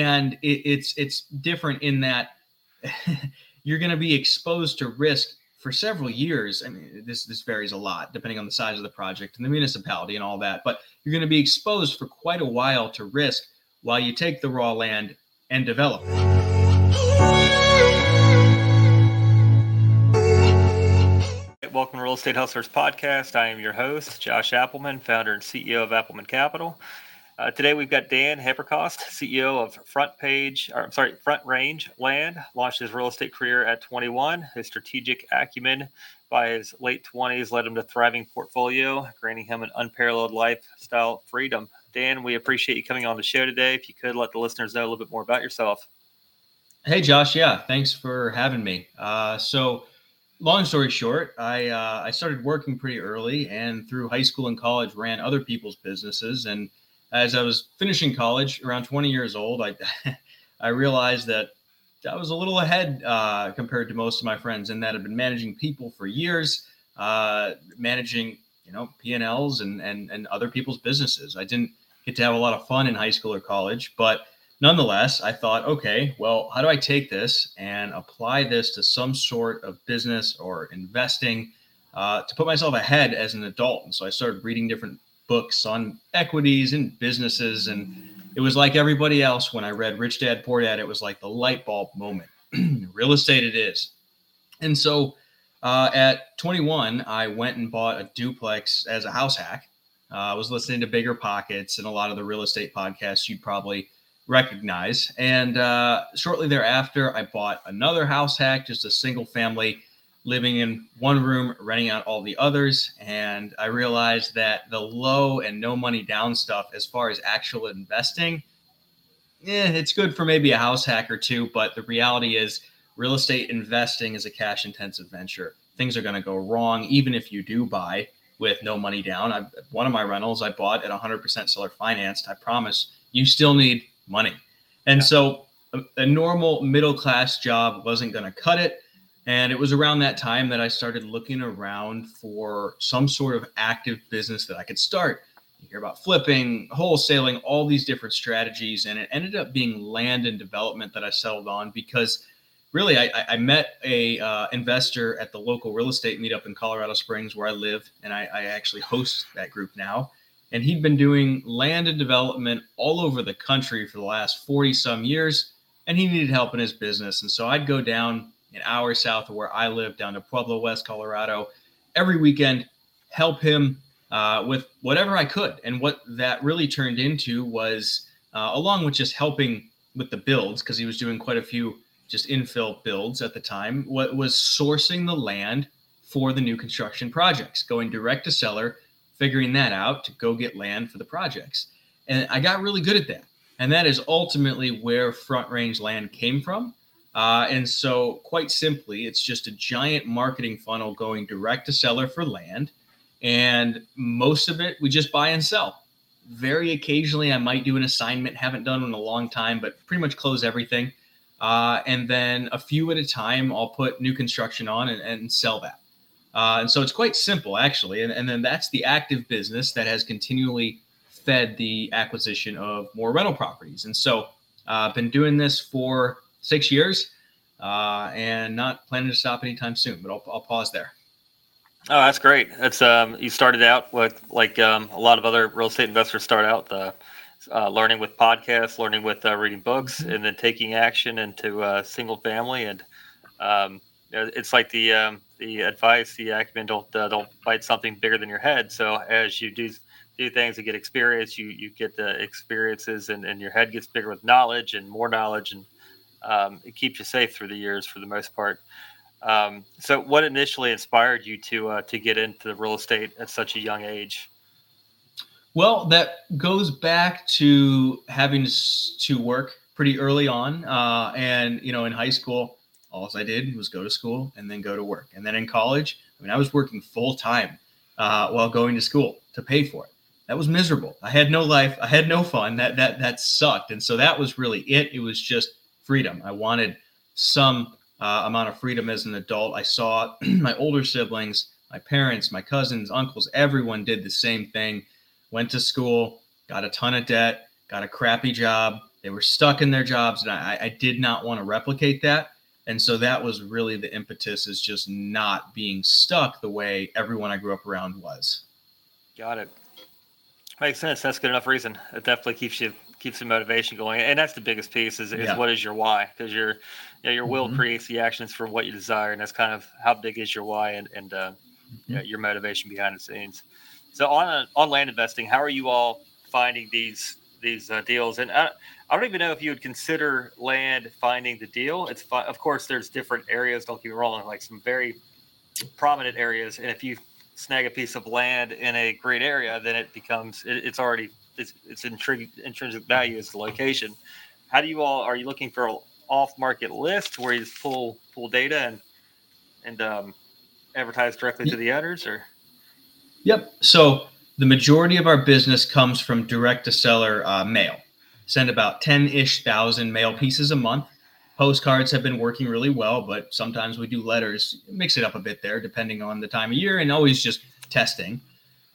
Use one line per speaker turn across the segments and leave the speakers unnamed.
and it, it's it's different in that you're going to be exposed to risk for several years. I mean, this this varies a lot depending on the size of the project and the municipality and all that, but you're going to be exposed for quite a while to risk while you take the raw land and develop.
Welcome to Real Estate Hustlers Podcast. I am your host, Josh Appleman, founder and CEO of Appleman Capital. Uh, today we've got Dan Haberkost, CEO of Front Page, or I'm sorry, Front Range Land. Launched his real estate career at 21. His strategic acumen by his late 20s led him to thriving portfolio, granting him an unparalleled lifestyle freedom. Dan, we appreciate you coming on the show today. If you could let the listeners know a little bit more about yourself.
Hey, Josh. Yeah, thanks for having me. Uh, so, long story short, I uh, I started working pretty early, and through high school and college, ran other people's businesses and as I was finishing college, around 20 years old, I I realized that I was a little ahead uh, compared to most of my friends, and that had been managing people for years, uh, managing you know P and Ls and and and other people's businesses. I didn't get to have a lot of fun in high school or college, but nonetheless, I thought, okay, well, how do I take this and apply this to some sort of business or investing uh, to put myself ahead as an adult? And so I started reading different books on equities and businesses. And it was like everybody else when I read Rich Dad Poor Dad, it was like the light bulb moment. Real estate it is. And so uh, at 21, I went and bought a duplex as a house hack. Uh, I was listening to BiggerPockets and a lot of the real estate podcasts you'd probably recognize. And uh, shortly thereafter, I bought another house hack, just a single family living in one room, renting out all the others. And I realized that the low and no money down stuff, as far as actual investing, yeah, it's good for maybe a house hack or two. But the reality is, real estate investing is a cash intensive venture. Things are going to go wrong, even if you do buy with no money down. I, one of my rentals I bought at 100% seller financed. I promise you still need money. And yeah. so a, a normal middle class job wasn't going to cut it and it was around that time that I started looking around for some sort of active business that I could start. You hear about flipping, wholesaling, all these different strategies. And it ended up being land and development that I settled on because really I, I met a uh, investor at the local real estate meetup in Colorado Springs where I live. And I, I actually host that group now. And he'd been doing land and development all over the country for the last 40 some years. And he needed help in his business. And so I'd go down an hour south of where I live, down to Pueblo West, Colorado, every weekend, help him uh, with whatever I could. And what that really turned into was, uh, along with just helping with the builds, because he was doing quite a few just infill builds at the time, what was sourcing the land for the new construction projects, going direct to seller, figuring that out to go get land for the projects. And I got really good at that. And that is ultimately where Front Range Land came from. Uh, and so, quite simply, it's just a giant marketing funnel going direct to seller for land. And most of it we just buy and sell. Very occasionally, I might do an assignment, haven't done in a long time, but pretty much close everything. Uh, and then a few at a time, I'll put new construction on and, and sell that. Uh, and so it's quite simple, actually. And, and then that's the active business that has continually fed the acquisition of more rental properties. And so uh, I've been doing this for six years, uh, and not planning to stop anytime soon. But I'll, I'll pause there.
Oh, that's great. That's um, you started out with like um, a lot of other real estate investors start out the uh, learning with podcasts, learning with uh, reading books, mm-hmm. and then taking action into uh, single family. And um, it's like the um, the advice, the acumen, don't uh, don't bite something bigger than your head. So as you do do things and get experience, you you get the experiences, and, and your head gets bigger with knowledge and more knowledge and um, it keeps you safe through the years for the most part. Um, so, what initially inspired you to uh, to get into real estate at such a young age?
Well, that goes back to having to work pretty early on, uh, and you know, in high school, all I did was go to school and then go to work, and then in college, I mean, I was working full time uh, while going to school to pay for it. That was miserable. I had no life. I had no fun. That that that sucked, and so that was really it. It was just freedom. I wanted some uh, amount of freedom as an adult. I saw my older siblings, my parents, my cousins, uncles, everyone did the same thing. Went to school, got a ton of debt, got a crappy job, They were stuck in their jobs, and I, I did not want to replicate that. And so that was really the impetus is just not being stuck the way everyone I grew up around was.
Got it. Makes sense. That's good enough reason. It definitely keeps you keeps the motivation going, and that's the biggest piece is, is yeah. what is your why? Because your you know, your will mm-hmm. creates the actions for what you desire, and that's kind of how big is your why and and uh, mm-hmm. you know, your motivation behind the scenes. So on on land investing, how are you all finding these these uh, deals? And I, I don't even know if you would consider land finding the deal. It's of course there's different areas. Don't get me wrong, like some very prominent areas, and if you snag a piece of land in a great area, then it becomes it, it's already it's, it's intrinsic value is the location. How do you all are you looking for off market list where you just pull pull data and and um, advertise directly to the owners or?
Yep. So the majority of our business comes from direct to seller uh, mail. Send about 10 ish thousand mail pieces a month. Postcards have been working really well, but sometimes we do letters, mix it up a bit there, depending on the time of year, and always just testing.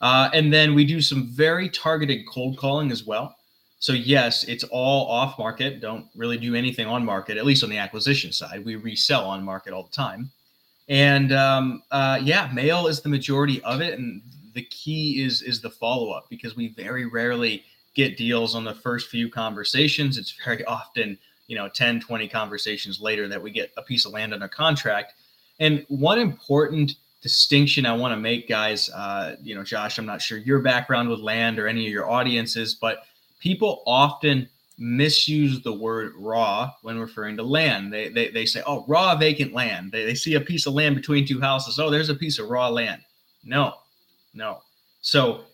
Uh, and then we do some very targeted cold calling as well. So, yes, it's all off market. Don't really do anything on market, at least on the acquisition side. We resell on market all the time. And um, uh, yeah, mail is the majority of it. And the key is is the follow up because we very rarely get deals on the first few conversations. It's very often, you know, 10, 20 conversations later that we get a piece of land under contract. And one important distinction I want to make, guys, uh, you know, Josh, I'm not sure your background with land or any of your audiences, but people often misuse the word raw when referring to land. They, they, they say, oh, raw vacant land. They, they see a piece of land between two houses. Oh, there's a piece of raw land. No, no. So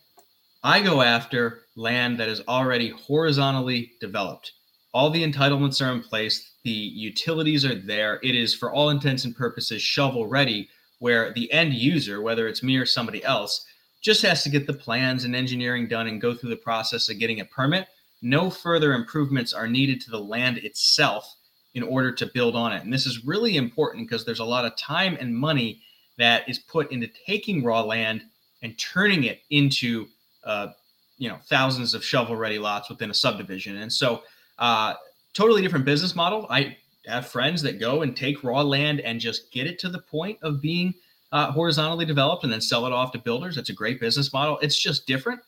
I go after land that is already horizontally developed. All the entitlements are in place, the utilities are there. It is, for all intents and purposes, shovel ready, where the end user, whether it's me or somebody else, just has to get the plans and engineering done and go through the process of getting a permit. No further improvements are needed to the land itself in order to build on it. And this is really important because there's a lot of time and money that is put into taking raw land and turning it into uh, you know thousands of shovel ready lots within a subdivision and so uh, totally different business model i have friends that go and take raw land and just get it to the point of being uh, horizontally developed and then sell it off to builders it's a great business model it's just different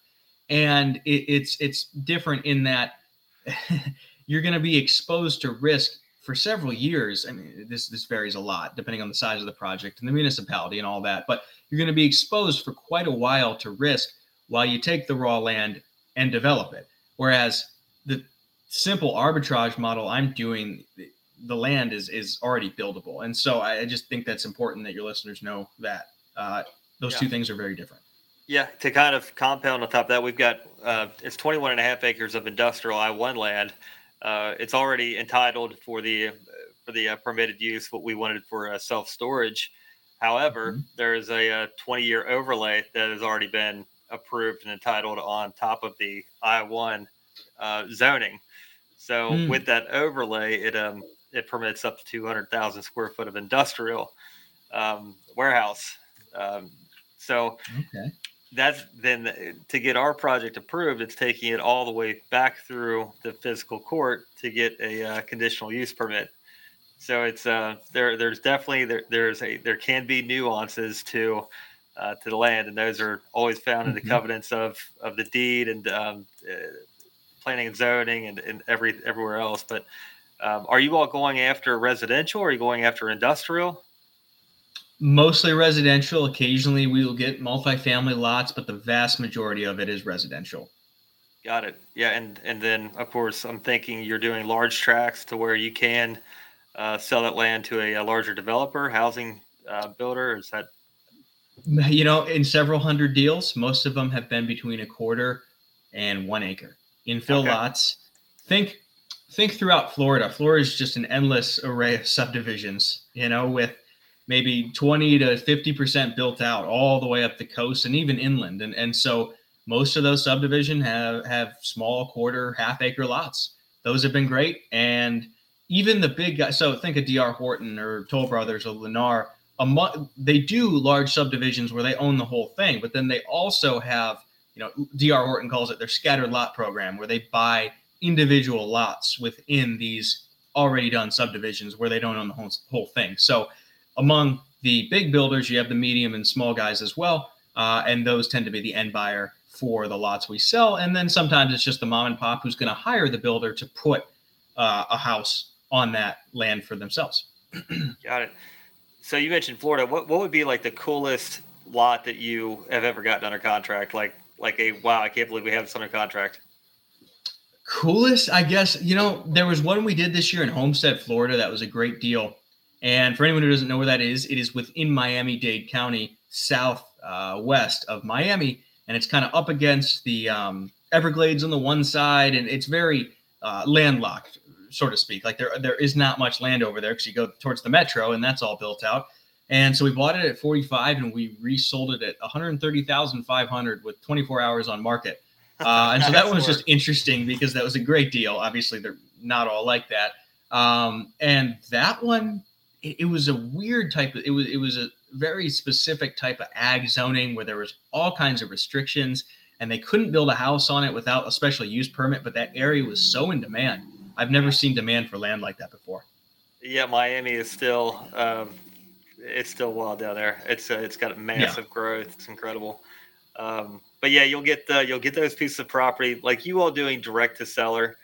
and it, it's it's different in that you're going to be exposed to risk for several years. I mean, this this varies a lot depending on the size of the project and the municipality and all that. But you're going to be exposed for quite a while to risk while you take the raw land and develop it. Whereas the simple arbitrage model I'm doing, the land is is already buildable, and so I just think that's important that your listeners know that uh, those yeah. two things are very different.
Yeah, to kind of compound on top of that, we've got uh, it's 21 and a half acres of industrial I-1 land. Uh, it's already entitled for the for the uh, permitted use, what we wanted for uh, self storage. However, mm-hmm. there is a, a 20 year overlay that has already been approved and entitled on top of the I one uh, zoning. So mm. with that overlay, it um it permits up to 200,000 square foot of industrial um, warehouse. Um, so okay. that's then to get our project approved, it's taking it all the way back through the physical court to get a uh, conditional use permit. So it's uh there there's definitely there there's a there can be nuances to uh, to the land, and those are always found mm-hmm. in the mm-hmm. covenants of of the deed and um, uh, planning and zoning and, and every everywhere else. But um, are you all going after residential? Or are you going after industrial?
Mostly residential. Occasionally, we will get multifamily lots, but the vast majority of it is residential.
Got it. Yeah, and and then of course, I'm thinking you're doing large tracts to where you can uh, sell that land to a, a larger developer, housing uh, builder? Is that
you know in several hundred deals, most of them have been between a quarter and one acre infill okay. lots. Think think throughout Florida. Florida is just an endless array of subdivisions. You know, with maybe 20 to 50 percent built out all the way up the coast and even inland, and and so most of those subdivision have have small quarter half acre lots. Those have been great and even the big guys. So think of DR Horton or Toll Brothers or Lennar. Mo- they do large subdivisions where they own the whole thing, but then they also have, you know, DR Horton calls it their scattered lot program, where they buy individual lots within these already done subdivisions where they don't own the whole, whole thing. So among the big builders, you have the medium and small guys as well. Uh, and those tend to be the end buyer for the lots we sell. And then sometimes it's just the mom and pop who's going to hire the builder to put uh, a house on that land for themselves.
Got it. So you mentioned Florida. What what would be like the coolest lot that you have ever gotten under contract? Like like a wow, I can't believe we have this under contract.
Coolest, I guess. You know, there was one we did this year in Homestead, Florida. That was a great deal. And for anyone who doesn't know where that is, it is within Miami Dade County, south uh, west of Miami, and it's kind of up against the um, Everglades on the one side, and it's very uh, landlocked, so to speak. Like there, there is not much land over there because you go towards the metro, and that's all built out. And so we bought it at 45, and we resold it at 130,500 with 24 hours on market. Uh, and so that one was just interesting because that was a great deal. Obviously, they're not all like that. Um, and that one, it, it was a weird type of. It was it was a very specific type of ag zoning where there was all kinds of restrictions and they couldn't build a house on it without a special use permit but that area was so in demand i've never seen demand for land like that before
yeah miami is still um, it's still wild down there it's uh, it's got massive yeah. growth it's incredible um, but yeah you'll get the you'll get those pieces of property like you all doing direct to seller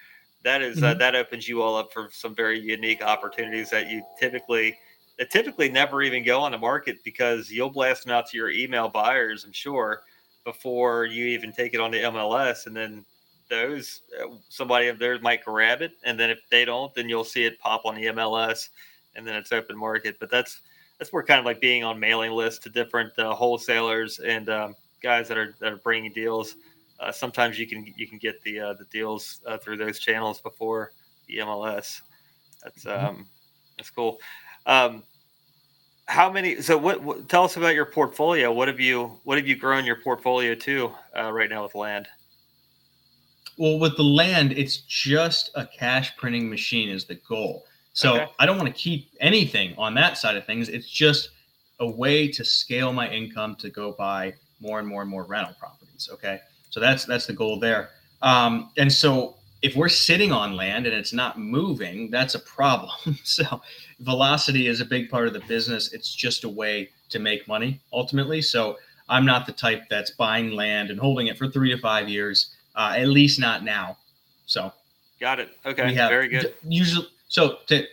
that is, uh, mm-hmm. uh, that opens you all up for some very unique opportunities that you typically that typically never even go on the market because you'll blast them out to your email buyers, I'm sure, before you even take it on the MLS. And then those uh, somebody of theirs might grab it. And then if they don't, then you'll see it pop on the MLS and then it's open market. But that's that's more kind of like being on mailing lists to different uh, wholesalers and um, guys that are that are bringing deals. Uh, sometimes you can you can get the uh, the deals uh, through those channels before the MLS. That's mm-hmm. um, that's cool. Um, how many so what, what, tell us about your portfolio what have you what have you grown your portfolio to uh, right now with land
well with the land it's just a cash printing machine is the goal so okay. i don't want to keep anything on that side of things it's just a way to scale my income to go buy more and more and more rental properties okay so that's that's the goal there um, and so if we're sitting on land and it's not moving, that's a problem. so velocity is a big part of the business. It's just a way to make money ultimately. So I'm not the type that's buying land and holding it for three to five years, uh, at least not now. So
got it. Okay, very good.
Usually, so to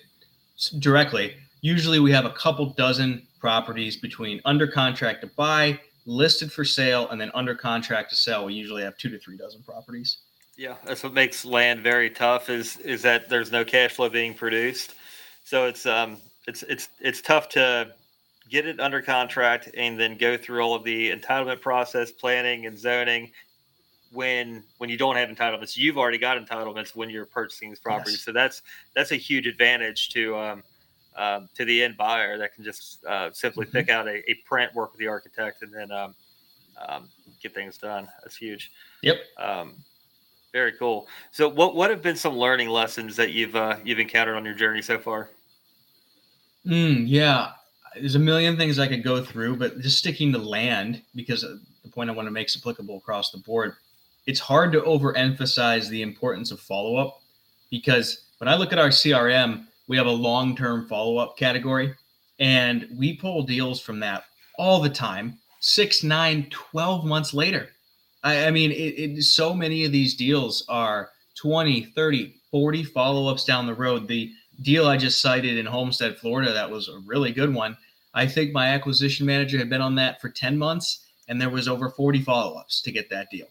directly, usually we have a couple dozen properties between under contract to buy, listed for sale, and then under contract to sell. We usually have two to three dozen properties.
Yeah, that's what makes land very tough. Is is that there's no cash flow being produced, so it's um it's it's it's tough to get it under contract and then go through all of the entitlement process, planning and zoning. When when you don't have entitlements, you've already got entitlements when you're purchasing these properties. Yes. So that's that's a huge advantage to um, um, to the end buyer that can just uh, simply mm-hmm. pick out a, a, print, work with the architect, and then um, um, get things done. That's huge.
Yep.
Um, very cool. So, what what have been some learning lessons that you've uh, you've encountered on your journey so far?
Mm, yeah, there's a million things I could go through, but just sticking to land because the point I want to make is applicable across the board. It's hard to overemphasize the importance of follow up because when I look at our CRM, we have a long term follow up category, and we pull deals from that all the time, six, nine, 12 months later I, I mean, it, it, so many of these deals are 20, 30, 40 follow ups down the road. The deal I just cited in Homestead, Florida, that was a really good one. I think my acquisition manager had been on that for 10 months and there was over 40 follow ups to get that deal.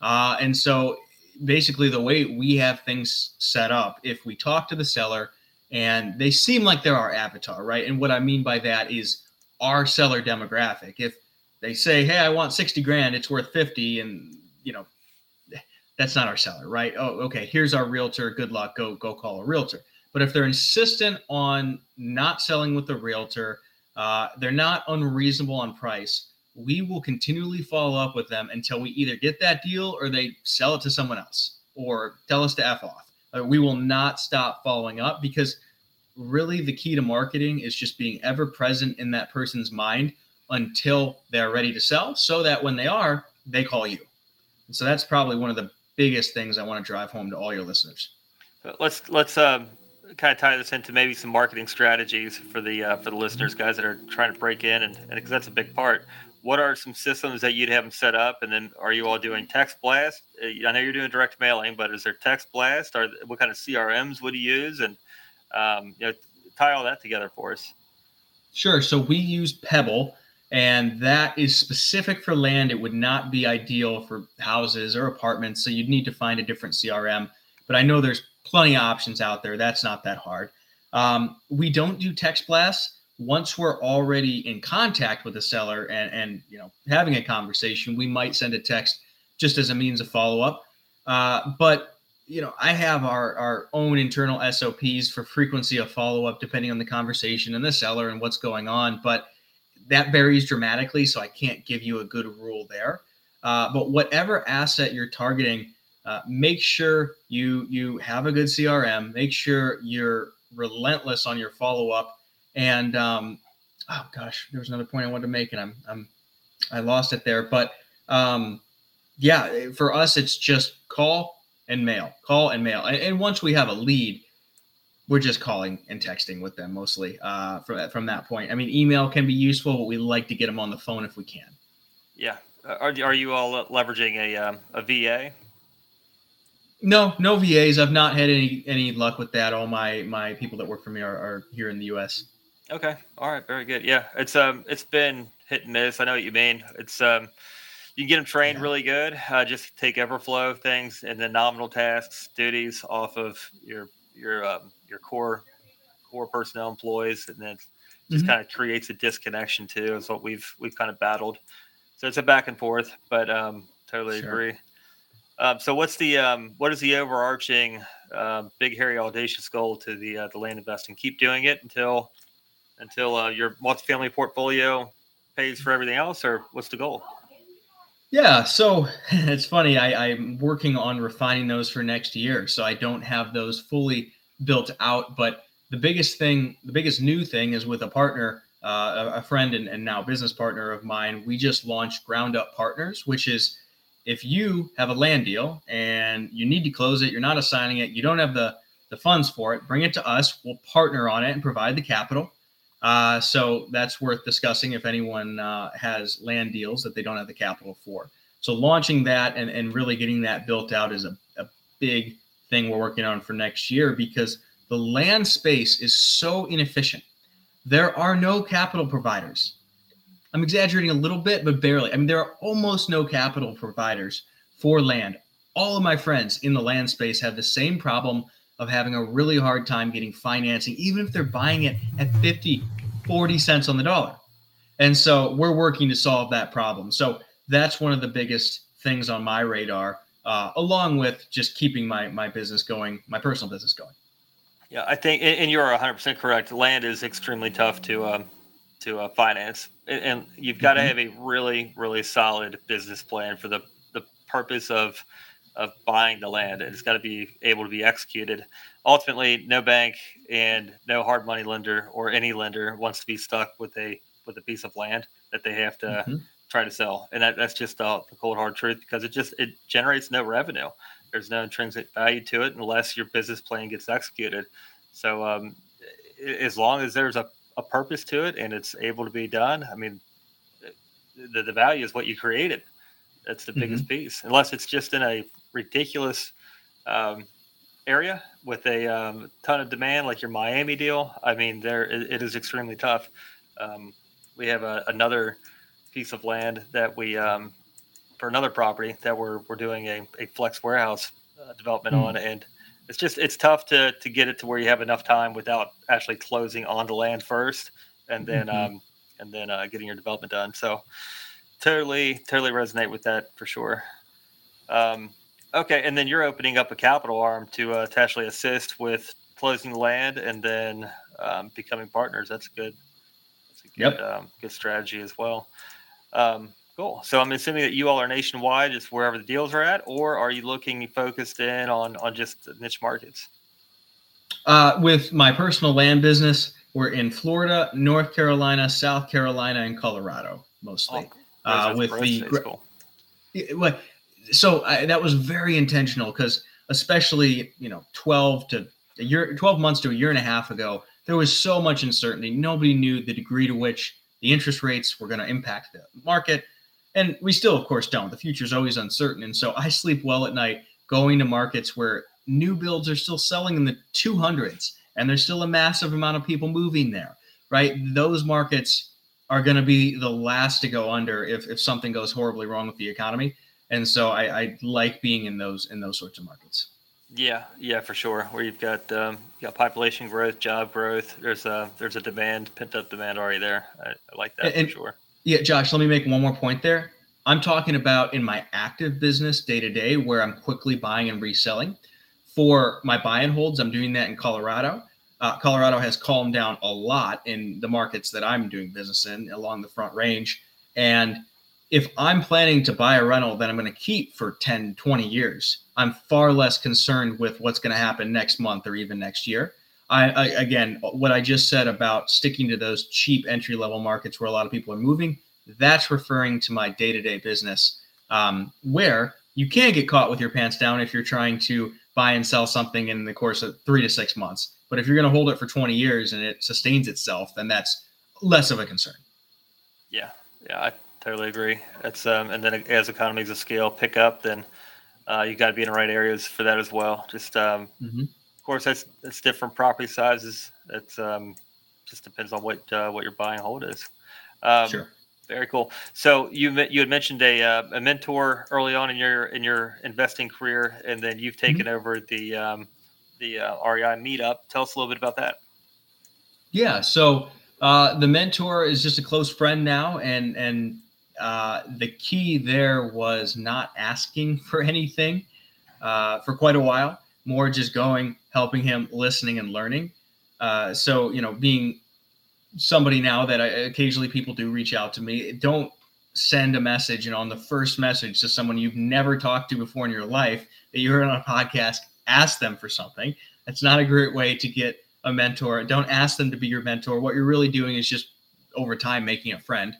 Uh, and so basically, the way we have things set up, if we talk to the seller and they seem like they're our avatar, right? And what I mean by that is our seller demographic. If they say, "Hey, I want 60 grand, it's worth 50." And, you know, that's not our seller, right? Oh, okay, here's our realtor. Good luck. Go go call a realtor. But if they're insistent on not selling with the realtor, uh, they're not unreasonable on price. We will continually follow up with them until we either get that deal or they sell it to someone else or tell us to f off. Uh, we will not stop following up because really the key to marketing is just being ever present in that person's mind until they're ready to sell so that when they are, they call you. And so that's probably one of the biggest things I want to drive home to all your listeners.
Let's let's um, kind of tie this into maybe some marketing strategies for the uh, for the listeners, guys that are trying to break in, and because that's a big part. What are some systems that you'd have them set up, and then are you all doing text blast? Uh, I know you're doing direct mailing, but is there text blast? Or what kind of CRMs would you use? And um, you know, tie all that together for us.
Sure. So we use Pebble, and that is specific for land. It would not be ideal for houses or apartments. So you'd need to find a different CRM. But I know there's plenty of options out there. That's not that hard. Um, we don't do text blasts. Once we're already in contact with the seller and, and you know having a conversation, we might send a text just as a means of follow up. Uh, but you know, I have our our own internal SOPs for frequency of follow up depending on the conversation and the seller and what's going on. But that varies dramatically, so I can't give you a good rule there. Uh, but whatever asset you're targeting, uh, make sure you you have a good CRM. Make sure you're relentless on your follow up. And um, oh gosh, there was another point I wanted to make, and I'm I'm I lost it there. But um, yeah, for us, it's just call and mail, call and mail. And, and once we have a lead, we're just calling and texting with them mostly uh, from from that point. I mean, email can be useful, but we like to get them on the phone if we can.
Yeah. Are, are you all leveraging a um, a VA?
No, no VAs. I've not had any any luck with that. All my my people that work for me are, are here in the U.S.
Okay. All right. Very good. Yeah. It's um it's been hit and miss. I know what you mean. It's um you can get them trained yeah. really good. Uh, just take Everflow things and then nominal tasks, duties off of your your um, your core core personnel employees, and then just mm-hmm. kind of creates a disconnection too. Is what we've we've kind of battled. So it's a back and forth, but um, totally sure. agree. Um, so what's the um, what is the overarching uh, big hairy audacious goal to the uh, the land investing? Keep doing it until until uh, your multifamily portfolio pays for everything else, or what's the goal?
Yeah, so it's funny. I, I'm working on refining those for next year, so I don't have those fully built out. But the biggest thing, the biggest new thing, is with a partner, uh, a friend and, and now business partner of mine. We just launched Ground Up Partners, which is if you have a land deal and you need to close it, you're not assigning it, you don't have the the funds for it, bring it to us. We'll partner on it and provide the capital. Uh, so that's worth discussing if anyone uh, has land deals that they don't have the capital for. So launching that and, and really getting that built out is a, a big thing we're working on for next year because the land space is so inefficient. There are no capital providers. I'm exaggerating a little bit, but barely. I mean, there are almost no capital providers for land. All of my friends in the land space have the same problem of having a really hard time getting financing, even if they're buying it at 50, 40 cents on the dollar. And so we're working to solve that problem. So that's one of the biggest things on my radar, uh, along with just keeping my, my business going, my personal business going.
Yeah, I think, and you're 100% correct. Land is extremely tough to um, to uh, finance, and you've got mm-hmm. to have a really, really solid business plan for the the purpose of of buying the land. It's got to be able to be executed. Ultimately, no bank and no hard money lender or any lender wants to be stuck with a with a piece of land that they have to mm-hmm. try to sell, and that, that's just the, the cold hard truth because it just it generates no revenue. There's no intrinsic value to it unless your business plan gets executed. So, um, as long as there's a, a purpose to it and it's able to be done, I mean, the, the value is what you created. That's the biggest mm-hmm. piece. Unless it's just in a ridiculous um, area with a um, ton of demand, like your Miami deal. I mean, there it, it is extremely tough. Um, we have a, another piece of land that we um, for another property that we're we're doing a, a flex warehouse uh, development mm. on, and it's just it's tough to to get it to where you have enough time without actually closing on the land first, and then mm-hmm. um, and then uh, getting your development done. So totally totally resonate with that for sure. Um, Okay, and then you're opening up a capital arm to, uh, to actually assist with closing the land and then um, becoming partners. That's good. That's a good, yep. um, good strategy as well. Um, cool. So I'm assuming that you all are nationwide, just wherever the deals are at, or are you looking focused in on on just niche markets?
Uh, with my personal land business, we're in Florida, North Carolina, South Carolina, and Colorado mostly. Oh, uh, with the cool. what so I, that was very intentional because especially you know 12 to a year 12 months to a year and a half ago there was so much uncertainty. Nobody knew the degree to which the interest rates were going to impact the market. And we still of course don't. The future is always uncertain. And so i sleep well at night going to markets where new builds are still selling in the 200s and there's still a massive amount of people moving there right? Those markets are going to be the last to go under if, if something goes horribly wrong with the economy and so I, I like being in those in those sorts of markets.
Yeah yeah for sure. Where you've got um, you got population growth job growth there's a there's a demand pent up demand already there. I, I like that and, for sure.
Yeah josh let me make one more point there. I'm talking about in my active business day to day where i'm quickly buying and reselling. For my buy and holds i'm doing that in colorado. Uh, Colorado has calmed down a lot in the markets that I'm doing business in along the Front Range. And if I'm planning to buy a rental that I'm going to keep for 10, 20 years, I'm far less concerned with what's going to happen next month or even next year. I, I, again, what I just said about sticking to those cheap entry level markets where a lot of people are moving, that's referring to my day to day business, um, where you can get caught with your pants down if you're trying to buy and sell something in the course of three to six months. But if you're going to hold it for 20 years and it sustains itself, then that's less of a concern.
Yeah, yeah, I totally agree. That's um, and then as economies of scale pick up, then uh, you got to be in the right areas for that as well. Just um, mm-hmm. of course, that's that's different property sizes. It's um, just depends on what uh, what your buying hold is. Um, sure. Very cool. So you you had mentioned a, uh, a mentor early on in your in your investing career, and then you've mm-hmm. taken mm-hmm. over the um, the uh, REI meetup. Tell us a little bit about that.
Yeah. So uh, the mentor is just a close friend now, and and uh, the key there was not asking for anything uh, for quite a while. More just going, helping him, listening, and learning. Uh, so you know, being somebody now that I, occasionally people do reach out to me. Don't send a message and on the first message to someone you've never talked to before in your life that you heard on a podcast ask them for something. That's not a great way to get a mentor. Don't ask them to be your mentor. What you're really doing is just over time making a friend.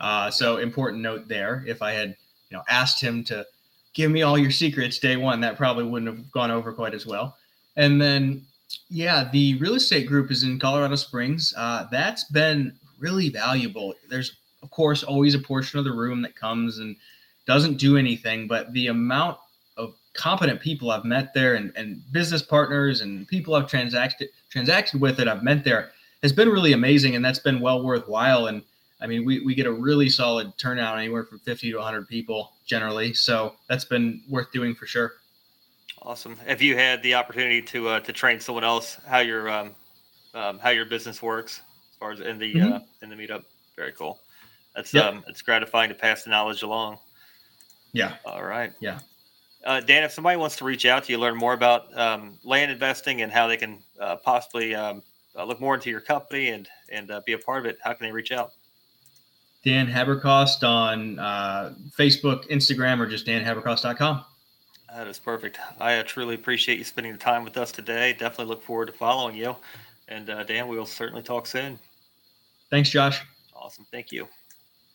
Uh, so important note there. If I had, you know, asked him to give me all your secrets day one, that probably wouldn't have gone over quite as well. And then, yeah, the real estate group is in Colorado Springs. Uh, that's been really valuable. There's, of course, always a portion of the room that comes and doesn't do anything, but the amount of competent people I've met there and, and business partners and people I've transacted transacted with that I've met there has been really amazing and that's been well worthwhile. And I mean, we, we get a really solid turnout anywhere from 50 to 100 people generally. So that's been worth doing for sure.
Awesome. Have you had the opportunity to uh, to train someone else how your um, um, how your business works as far as in the mm-hmm. uh, in the meetup? Very cool. That's yep. um, it's gratifying to pass the knowledge along.
Yeah.
All right.
Yeah.
Uh, Dan, if somebody wants to reach out to you, learn more about um, land investing and how they can uh, possibly um, uh, look more into your company and and uh, be a part of it, how can they reach out?
Dan Haberkost on uh, Facebook, Instagram, or just danhaberkost.com.
That is perfect. I uh, truly appreciate you spending the time with us today. Definitely look forward to following you. And Dan, we will certainly talk soon.
Thanks, Josh.
Awesome. Thank you.